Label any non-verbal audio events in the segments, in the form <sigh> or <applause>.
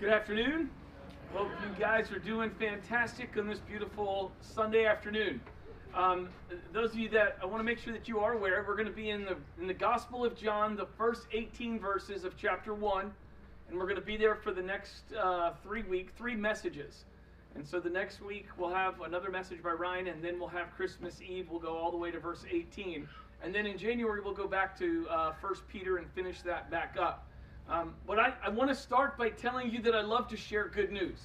Good afternoon. Hope you guys are doing fantastic on this beautiful Sunday afternoon. Um, those of you that I want to make sure that you are aware, we're going to be in the in the Gospel of John, the first 18 verses of chapter one, and we're going to be there for the next uh, three week, three messages. And so the next week we'll have another message by Ryan, and then we'll have Christmas Eve. We'll go all the way to verse 18, and then in January we'll go back to uh, First Peter and finish that back up. Um, but I, I want to start by telling you that I love to share good news.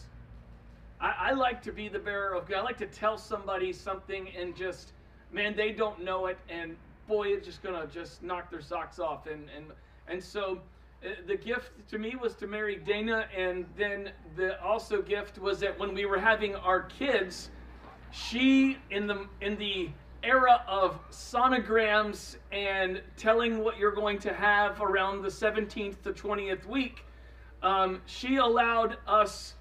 I, I like to be the bearer of good. I like to tell somebody something and just, man, they don't know it, and boy, it's just gonna just knock their socks off. And and and so, uh, the gift to me was to marry Dana, and then the also gift was that when we were having our kids, she in the in the era of sonograms and telling what you're going to have around the 17th to 20th week, um, she allowed us,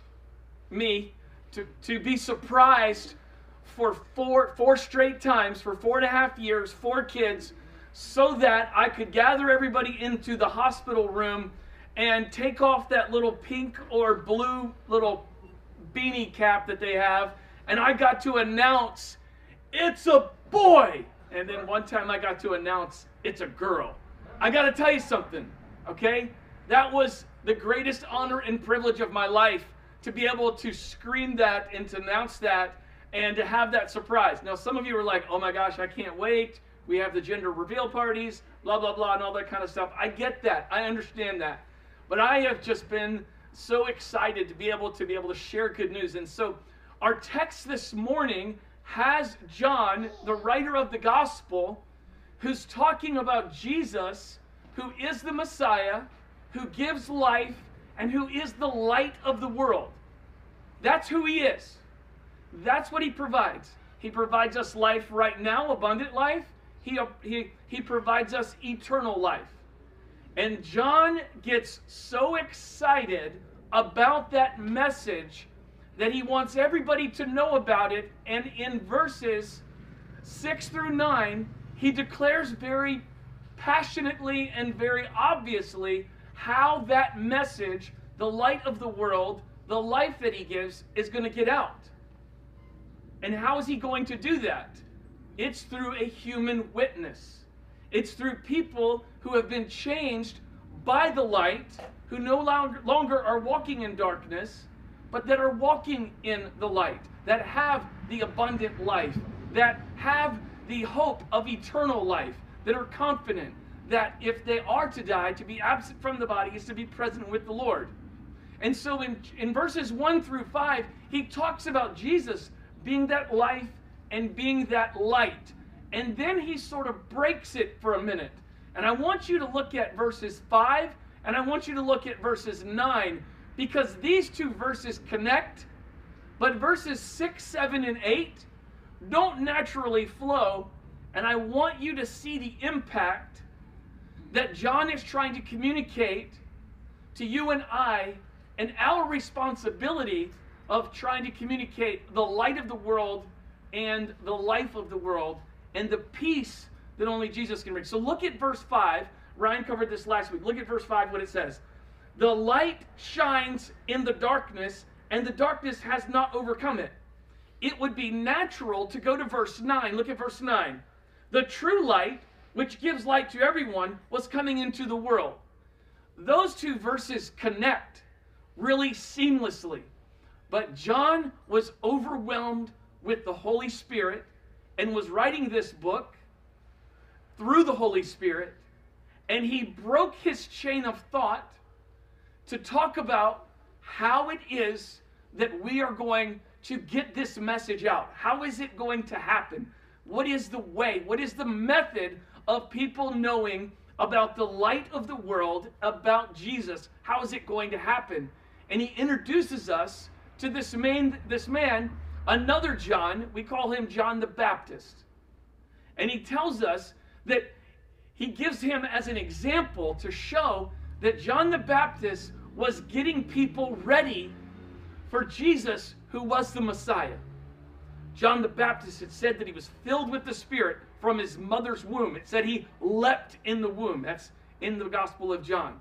me, to, to be surprised for four, four straight times, for four and a half years, four kids, so that I could gather everybody into the hospital room and take off that little pink or blue little beanie cap that they have. And I got to announce, it's a boy. And then one time I got to announce it's a girl. I got to tell you something, okay? That was the greatest honor and privilege of my life to be able to scream that and to announce that and to have that surprise. Now, some of you are like, oh my gosh, I can't wait. We have the gender reveal parties, blah, blah, blah, and all that kind of stuff. I get that. I understand that. But I have just been so excited to be able to be able to share good news. And so our text this morning has John, the writer of the gospel, who's talking about Jesus, who is the Messiah, who gives life, and who is the light of the world. That's who he is. That's what he provides. He provides us life right now, abundant life. He, he, he provides us eternal life. And John gets so excited about that message that he wants everybody to know about it. And in verses 6 through 9, he declares very passionately and very obviously how that message, the light of the world, the life that he gives, is going to get out. And how is he going to do that? It's through a human witness. It's through people who have been changed by the light, who no longer are walking in darkness, but that are walking in the light, that have the abundant life, that have the hope of eternal life, that are confident that if they are to die, to be absent from the body is to be present with the Lord. And so in, in verses 1 through 5, he talks about Jesus being that life and being that light. And then he sort of breaks it for a minute. And I want you to look at verses 5 and I want you to look at verses 9 because these two verses connect, but verses 6, 7, and 8 don't naturally flow. And I want you to see the impact that John is trying to communicate to you and I and our responsibility of trying to communicate the light of the world and the life of the world and the peace that only Jesus can bring. So look at verse 5. Ryan covered this last week. Look at verse 5, what it says. The light shines in the darkness, and the darkness has not overcome it. It would be natural to go to verse 9. Look at verse 9. The true light, which gives light to everyone, was coming into the world. Those two verses connect really seamlessly. But John was overwhelmed with the Holy Spirit and was writing this book through the Holy Spirit, and he broke his chain of thought to talk about how it is that we are going to get this message out. How is it going to happen? What is the way? What is the method of people knowing about the light of the world, about Jesus? How is it going to happen? And he introduces us to this man, this man, another John. We call him John the Baptist. And he tells us that he gives him as an example to show that John the Baptist was getting people ready for Jesus, who was the Messiah. John the Baptist had said that he was filled with the Spirit from his mother's womb. It said he leapt in the womb. That's in the Gospel of John.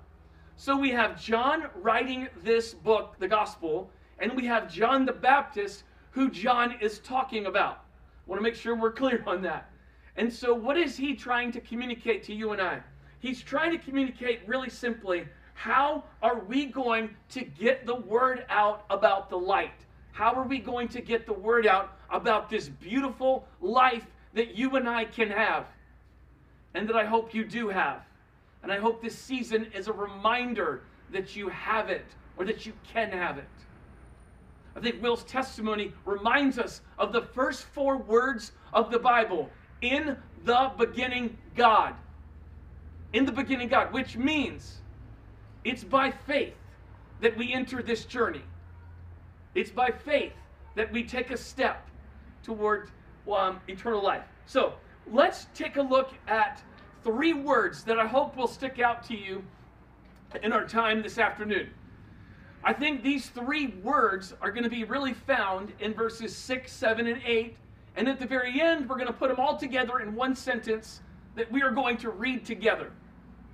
So we have John writing this book, the gospel, and we have John the Baptist, who John is talking about. I want to make sure we're clear on that. And so, what is he trying to communicate to you and I? He's trying to communicate really simply how are we going to get the word out about the light? How are we going to get the word out about this beautiful life that you and I can have? And that I hope you do have. And I hope this season is a reminder that you have it or that you can have it. I think Will's testimony reminds us of the first four words of the Bible in the beginning, God. In the beginning, God, which means it's by faith that we enter this journey. It's by faith that we take a step toward um, eternal life. So let's take a look at three words that I hope will stick out to you in our time this afternoon. I think these three words are going to be really found in verses 6, 7, and 8. And at the very end, we're going to put them all together in one sentence that we are going to read together.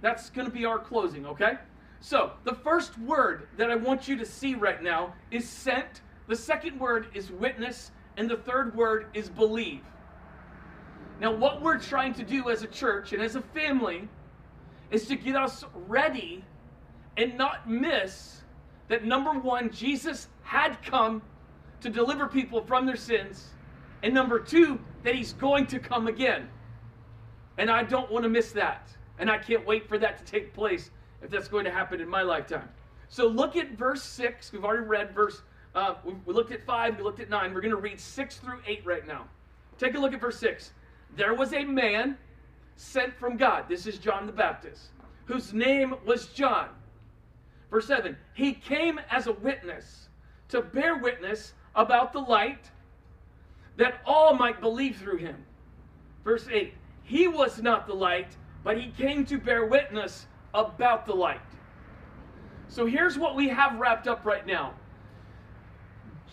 That's going to be our closing, okay? So, the first word that I want you to see right now is sent. The second word is witness. And the third word is believe. Now, what we're trying to do as a church and as a family is to get us ready and not miss that number one, Jesus had come to deliver people from their sins, and number two, that he's going to come again. And I don't want to miss that. And I can't wait for that to take place if that's going to happen in my lifetime. So look at verse 6. We've already read verse, uh, we, we looked at 5, we looked at 9. We're going to read 6 through 8 right now. Take a look at verse 6. There was a man sent from God. This is John the Baptist, whose name was John. Verse 7 He came as a witness to bear witness about the light that all might believe through him. Verse 8 He was not the light, but he came to bear witness about the light. So here's what we have wrapped up right now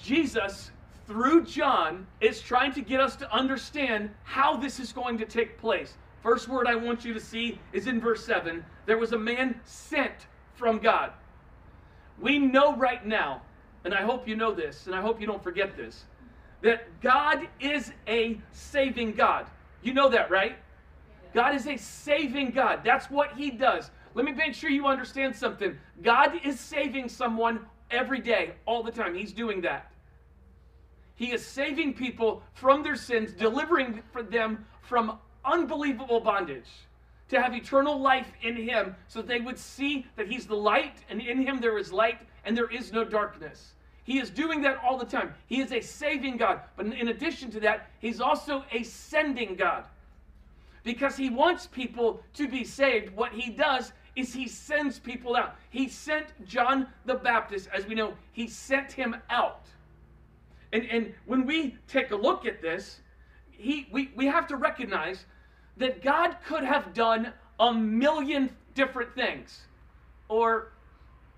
Jesus, through John, is trying to get us to understand how this is going to take place. First word I want you to see is in verse 7. There was a man sent from God. We know right now, and I hope you know this, and I hope you don't forget this, that God is a saving God. You know that, right? God is a saving God. That's what He does. Let me make sure you understand something. God is saving someone every day, all the time. He's doing that. He is saving people from their sins, delivering them from unbelievable bondage to have eternal life in him so they would see that he's the light and in him there is light and there is no darkness. He is doing that all the time. He is a saving God. But in addition to that, he's also a sending God. Because he wants people to be saved, what he does is he sends people out. He sent John the Baptist, as we know, he sent him out. And, and when we take a look at this, he, we, we have to recognize that God could have done a million different things. Or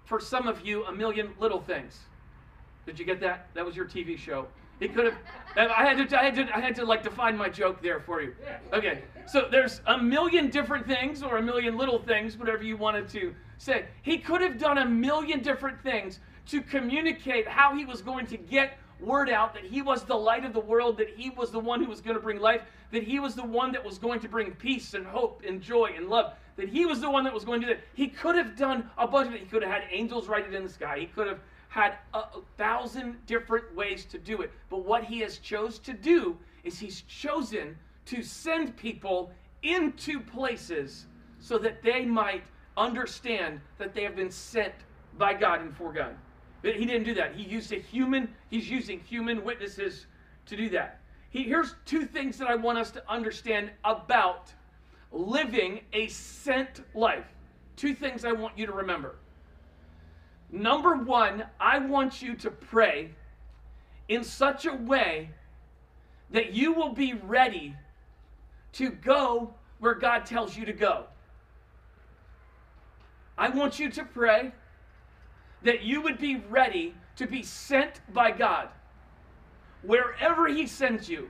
for some of you, a million little things. Did you get that? That was your TV show. He could have. I had to. I had to. I had to like define my joke there for you. Okay. So there's a million different things, or a million little things, whatever you wanted to say. He could have done a million different things to communicate how he was going to get word out that he was the light of the world, that he was the one who was going to bring life, that he was the one that was going to bring peace and hope and joy and love, that he was the one that was going to do that. He could have done a bunch of it. He could have had angels write it in the sky. He could have had a, thousand different ways to do it. But what he has chose to do is he's chosen to send people into places so that they might understand that they have been sent by God and for God. But he didn't do that. He used a human, he's using human witnesses to do that. He, here's two things that I want us to understand about living a sent life. Two things I want you to remember. Number one, I want you to pray in such a way that you will be ready to go where God tells you to go. I want you to pray that you would be ready to be sent by God wherever He sends you.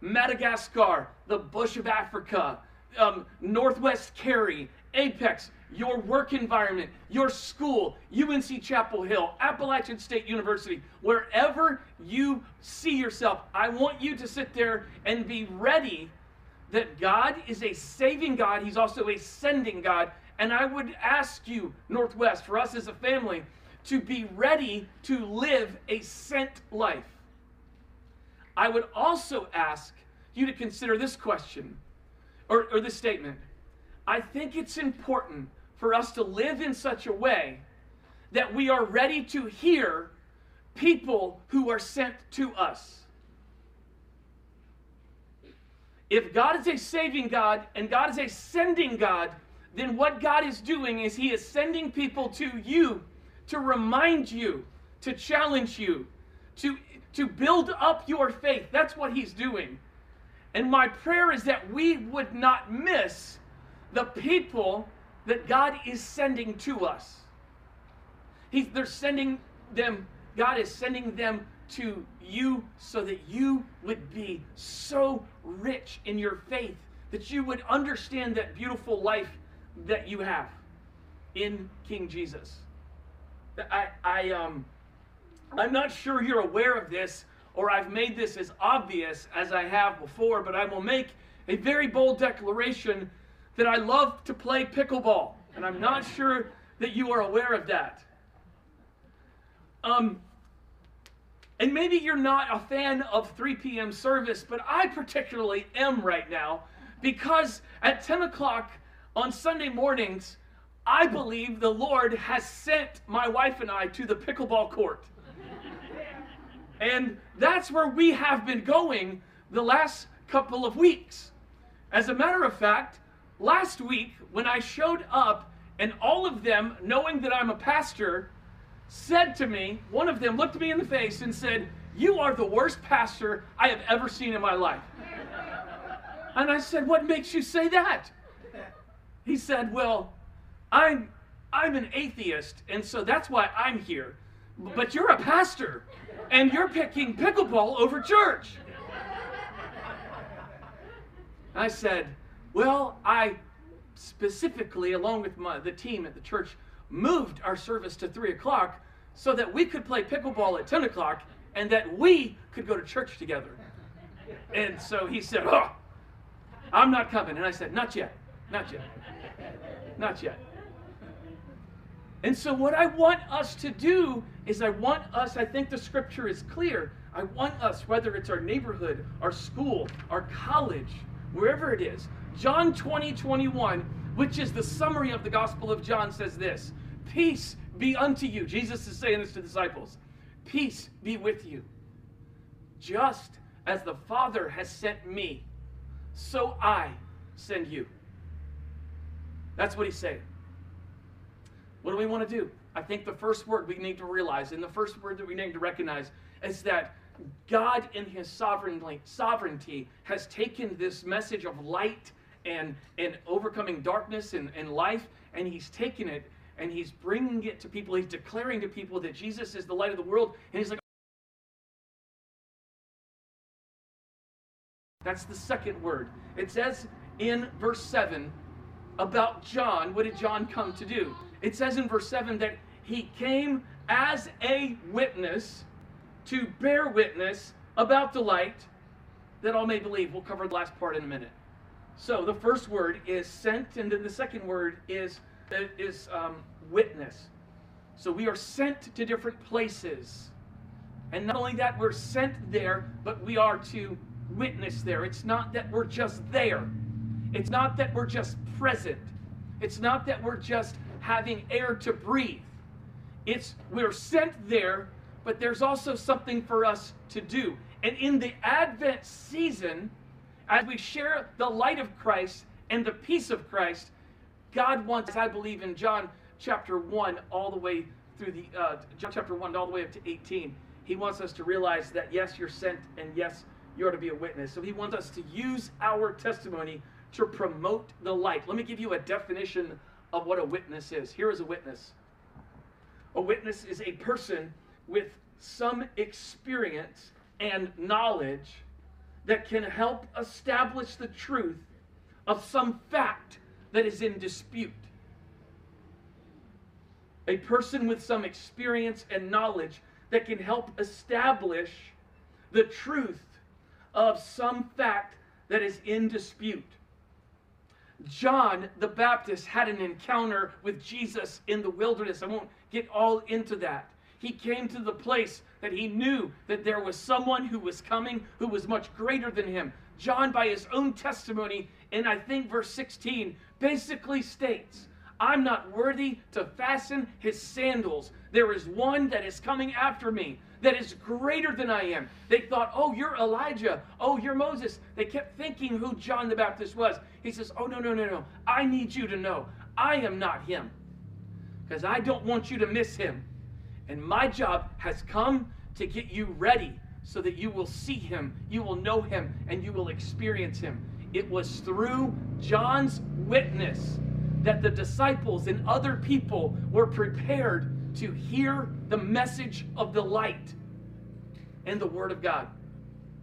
Madagascar, the bush of Africa, um, Northwest Cary, Apex, your work environment, your school, UNC Chapel Hill, Appalachian State University, wherever you see yourself, I want you to sit there and be ready that God is a saving God. He's also a sending God. And I would ask you, Northwest, for us as a family, to be ready to live a sent life. I would also ask you to consider this question or, or this statement. I think it's important for us to live in such a way that we are ready to hear people who are sent to us. If God is a saving God and God is a sending God, then what God is doing is He is sending people to you to remind you, to challenge you, to, to build up your faith. That's what He's doing. And my prayer is that we would not miss the people that God is sending to us. He's, they're sending them, God is sending them to you so that you would be so rich in your faith that you would understand that beautiful life that you have in King Jesus. I, I, um, I'm not sure you're aware of this or I've made this as obvious as I have before, but I will make a very bold declaration that I love to play pickleball. And I'm not sure that you are aware of that. Um, and maybe you're not a fan of 3 p.m. service, but I particularly am right now because at 10 o'clock on Sunday mornings, I believe the Lord has sent my wife and I to the pickleball court. And that's where we have been going the last couple of weeks. As a matter of fact, last week when I showed up and all of them, knowing that I'm a pastor, said to me, one of them looked me in the face and said, You are the worst pastor I have ever seen in my life. <laughs> And I said, What makes you say that? He said, Well, I'm I'm an atheist, and so that's why I'm here. But you're a pastor, and you're picking pickleball over church. <laughs> I said, Well, I specifically, along with my, the team at the church, moved our service to 3 o'clock so that we could play pickleball at 10 o'clock and that we could go to church together. And so he said, Oh, I'm not coming. And I said, Not yet. Not yet. Not yet. And so, what I want us to do is, I want us, I think the scripture is clear. I want us, whether it's our neighborhood, our school, our college, wherever it is, John 20, 21, which is the summary of the Gospel of John, says this Peace be unto you. Jesus is saying this to disciples. Peace be with you. Just as the Father has sent me, so I send you. That's what he's saying. What do we want to do? I think the first word we need to realize, and the first word that we need to recognize, is that God, in His sovereignty, has taken this message of light and, and overcoming darkness and, and life, and he's taking it and he's bringing it to people. He's declaring to people that Jesus is the light of the world. And he's like, that's the second word. It says in verse 7 about John, what did John come to do? It says in verse 7 that he came as a witness to bear witness about the light that all may believe. We'll cover the last part in a minute. So the first word is sent, and then the second word is is um, witness. So we are sent to different places, and not only that, we're sent there, but we are to witness there. It's not that we're just there. It's not that we're just present. It's not that we're just having air to breathe. It's we're sent there, but there's also something for us to do. And in the Advent season, as we share the light of Christ and the peace of Christ, God wants, I believe in John chapter 1 all the way through the, uh, John chapter 1 all the way up to 18, he wants us to realize that yes, you're sent and yes, you are to be a witness. So he wants us to use our testimony to promote the light. Let me give you a definition of what a witness is. Here is a witness. A witness is a person with some experience and knowledge that can help establish the truth of some fact that is in dispute. a person with some experience and knowledge that can help establish the truth of some fact that is in dispute. John the Baptist had an encounter with Jesus in the wilderness. I won't get all into that. He came to the place that he knew that there was someone who was coming who was much greater than him. John, by his own testimony, and I think verse 16, basically states, I'm not worthy to fasten his sandals. There is one that is coming after me that is greater than I am. They thought, oh, you're Elijah. Oh, you're Moses. They kept thinking who John the Baptist was. He says, oh, no, no, no, no. I need you to know I am not him because I don't want you to miss him. And my job has come to get you ready so that you will see him, you will know him, and you will experience him. It was through John's witness that the disciples and other people were prepared to hear the message of the light and the Word of God.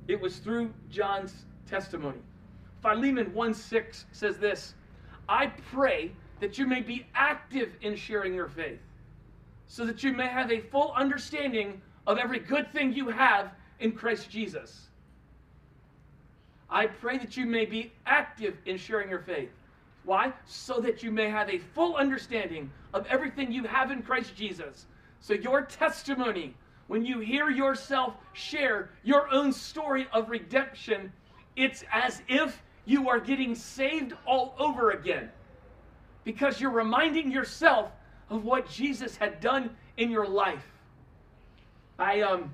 It was through John's testimony. Philemon 1 6 says this I pray that you may be active in sharing your faith, so that you may have a full understanding of every good thing you have in Christ Jesus. I pray that you may be active in sharing your faith. Why? So that you may have a full understanding of everything you have in Christ Jesus. So your testimony, when you hear yourself share your own story of redemption, it's as if you are getting saved all over again. Because you're reminding yourself of what Jesus had done in your life. I um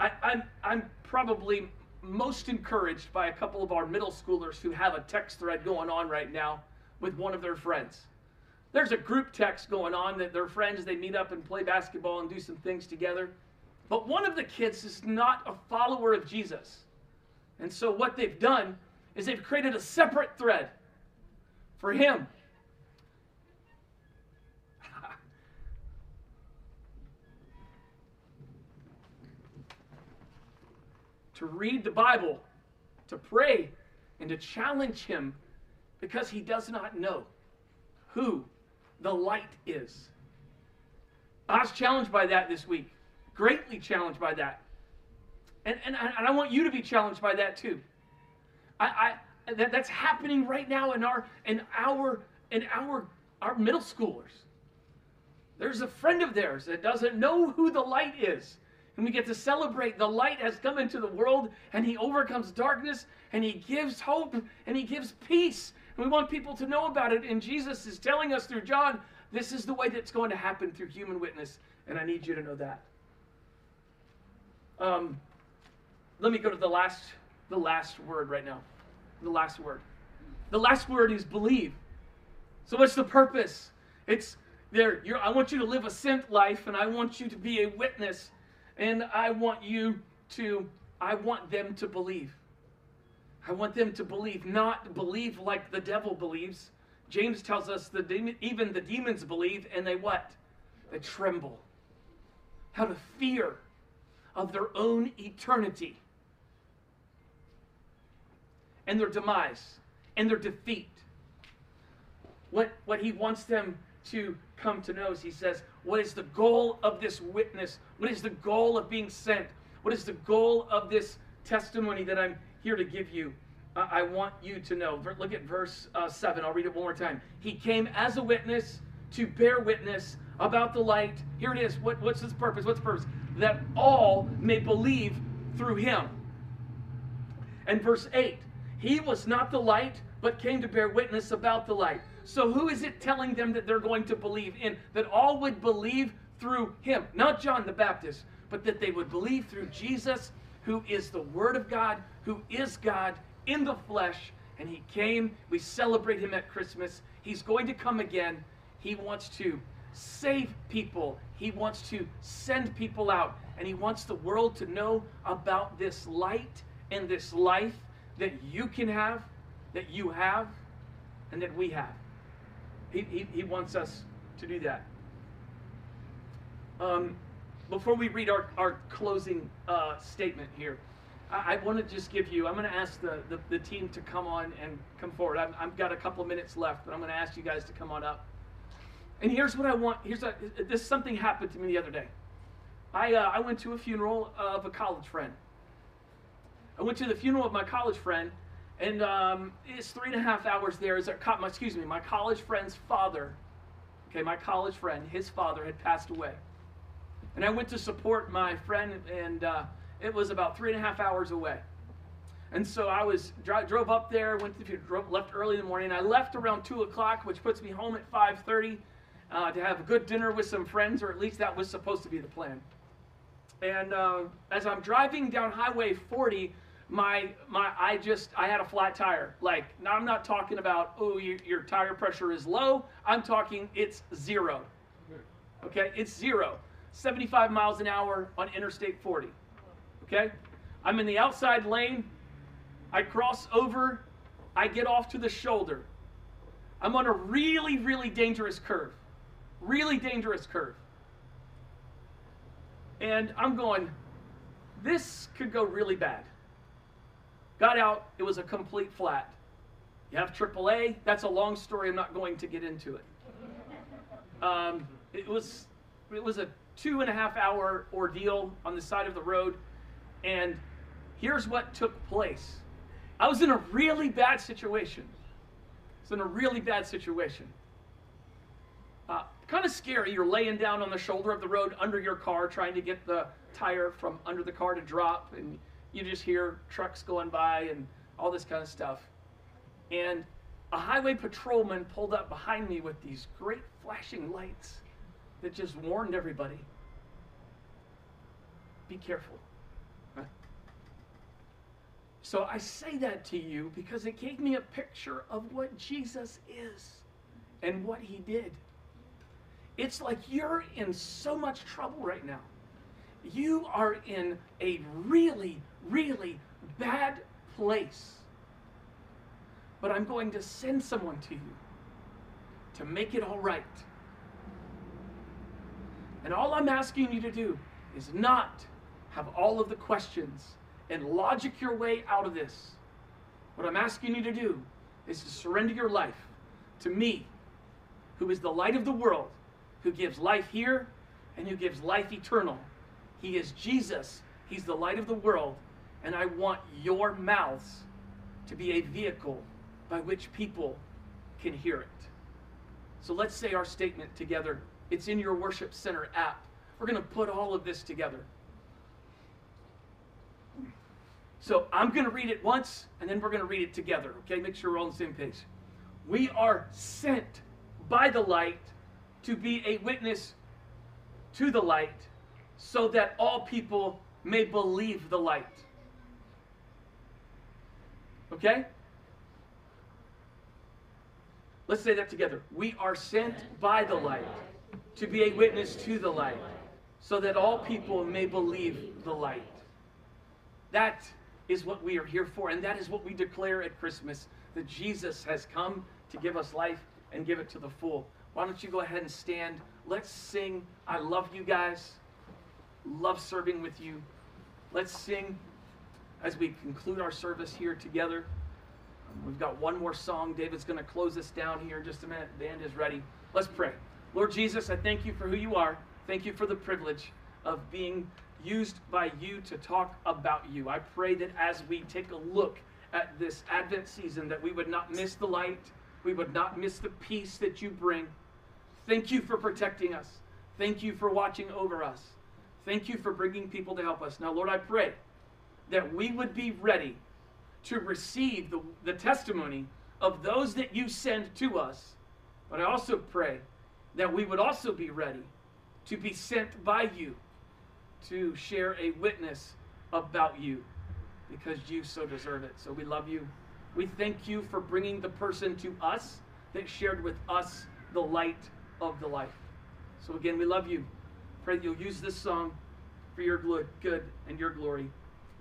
I, I'm I'm probably most encouraged by a couple of our middle schoolers who have a text thread going on right now with one of their friends. There's a group text going on that their friends, they meet up and play basketball and do some things together. But one of the kids is not a follower of Jesus. And so what they've done is they've created a separate thread for him. To read the Bible, to pray, and to challenge him because he does not know who the light is. I was challenged by that this week, greatly challenged by that. And, and, and I want you to be challenged by that too. I, I that, that's happening right now in our in our in our our middle schoolers. There's a friend of theirs that doesn't know who the light is. And we get to celebrate the light has come into the world and he overcomes darkness and he gives hope and he gives peace. And we want people to know about it. And Jesus is telling us through John, this is the way that's going to happen through human witness. And I need you to know that. Um, let me go to the last, the last word right now. The last word. The last word is believe. So what's the purpose? It's there. I want you to live a sent life, and I want you to be a witness and I want you to, I want them to believe. I want them to believe, not believe like the devil believes. James tells us that even the demons believe and they what? They tremble. How to fear of their own eternity and their demise and their defeat. What, what he wants them to come to know is he says, What is the goal of this witness? What is the goal of being sent? What is the goal of this testimony that I'm here to give you? I want you to know. Look at verse uh, 7. I'll read it one more time. He came as a witness to bear witness about the light. Here it is. What, what's his purpose? What's the purpose? That all may believe through him. And verse 8 He was not the light, but came to bear witness about the light. So who is it telling them that they're going to believe in? That all would believe through him, not John the Baptist, but that they would believe through Jesus, who is the Word of God, who is God in the flesh. And he came. We celebrate him at Christmas. He's going to come again. He wants to save people. He wants to send people out. And he wants the world to know about this light and this life that you can have, that you have, and that we have. He, he, he wants us to do that. Um, before we read our, our closing uh, statement here, I, I want to just give you, I'm going to ask the, the, the, team to come on and come forward. I've, I've got a couple minutes left, but I'm going to ask you guys to come on up. And here's what I want. Here's a, this something happened to me the other day. I uh, I went to a funeral of a college friend. I went to the funeral of my college friend, and um, it's three and a half hours there. Is my excuse me, my college friend's father. Okay, my college friend, his father had passed away, and I went to support my friend, and uh, it was about three and a half hours away. And so I was dro- drove up there, went to the drove, left early in the morning. I left around two o'clock, which puts me home at five thirty uh, to have a good dinner with some friends, or at least that was supposed to be the plan. And uh, as I'm driving down Highway 40, my my I just I had a flat tire. Like now I'm not talking about oh you, your tire pressure is low. I'm talking it's zero. Okay, it's zero. 75 miles an hour on Interstate 40. Okay, I'm in the outside lane. I cross over. I get off to the shoulder. I'm on a really really dangerous curve. Really dangerous curve. And I'm going, this could go really bad. Got out, it was a complete flat. You have AAA, that's a long story, I'm not going to get into it. Um, it, was, it was a two and a half hour ordeal on the side of the road, and here's what took place. I was in a really bad situation. I was in a really bad situation. Uh, kind of scary. You're laying down on the shoulder of the road under your car trying to get the tire from under the car to drop, and you just hear trucks going by and all this kind of stuff. And a highway patrolman pulled up behind me with these great flashing lights that just warned everybody be careful. So I say that to you because it gave me a picture of what Jesus is and what he did. It's like you're in so much trouble right now. You are in a really, really bad place. But I'm going to send someone to you to make it all right. And all I'm asking you to do is not have all of the questions and logic your way out of this. What I'm asking you to do is to surrender your life to me, who is the light of the world who gives life here and who gives life eternal. He is Jesus. He's the light of the world. And I want your mouths to be a vehicle by which people can hear it. So let's say our statement together. It's in your Worship Center app. We're going to put all of this together. So I'm going to read it once, and then we're going to read it together. Okay, make sure we're all on the same page. We are sent by the light to be a witness to the light so that all people may believe the light. Okay? Let's say that together. We are sent by the light to be a witness to the light so that all people may believe the light. That is what we are here for, and that is what we declare at Christmas that Jesus has come to give us life and give it to the full. Why don't you go ahead and stand? Let's sing. I love you guys. Love serving with you. Let's sing as we conclude our service here together. Um, we've got one more song. David's going to close us down here in just a minute. The band is ready. Let's pray. Lord Jesus, I thank you for who you are. Thank you for the privilege of being used by you to talk about you. I pray that as we take a look at this Advent season, that we would not miss the light, we would not miss the peace that you bring. Thank you for protecting us. Thank you for watching over us. Thank you for bringing people to help us. Now, Lord, I pray that we would be ready to receive the, the testimony of those that you send to us. But I also pray that we would also be ready to be sent by you to share a witness about you because you so deserve it. So we love you. We thank you for bringing the person to us that shared with us the light of the life. So again, we love you. Pray that you'll use this song for your good and your glory.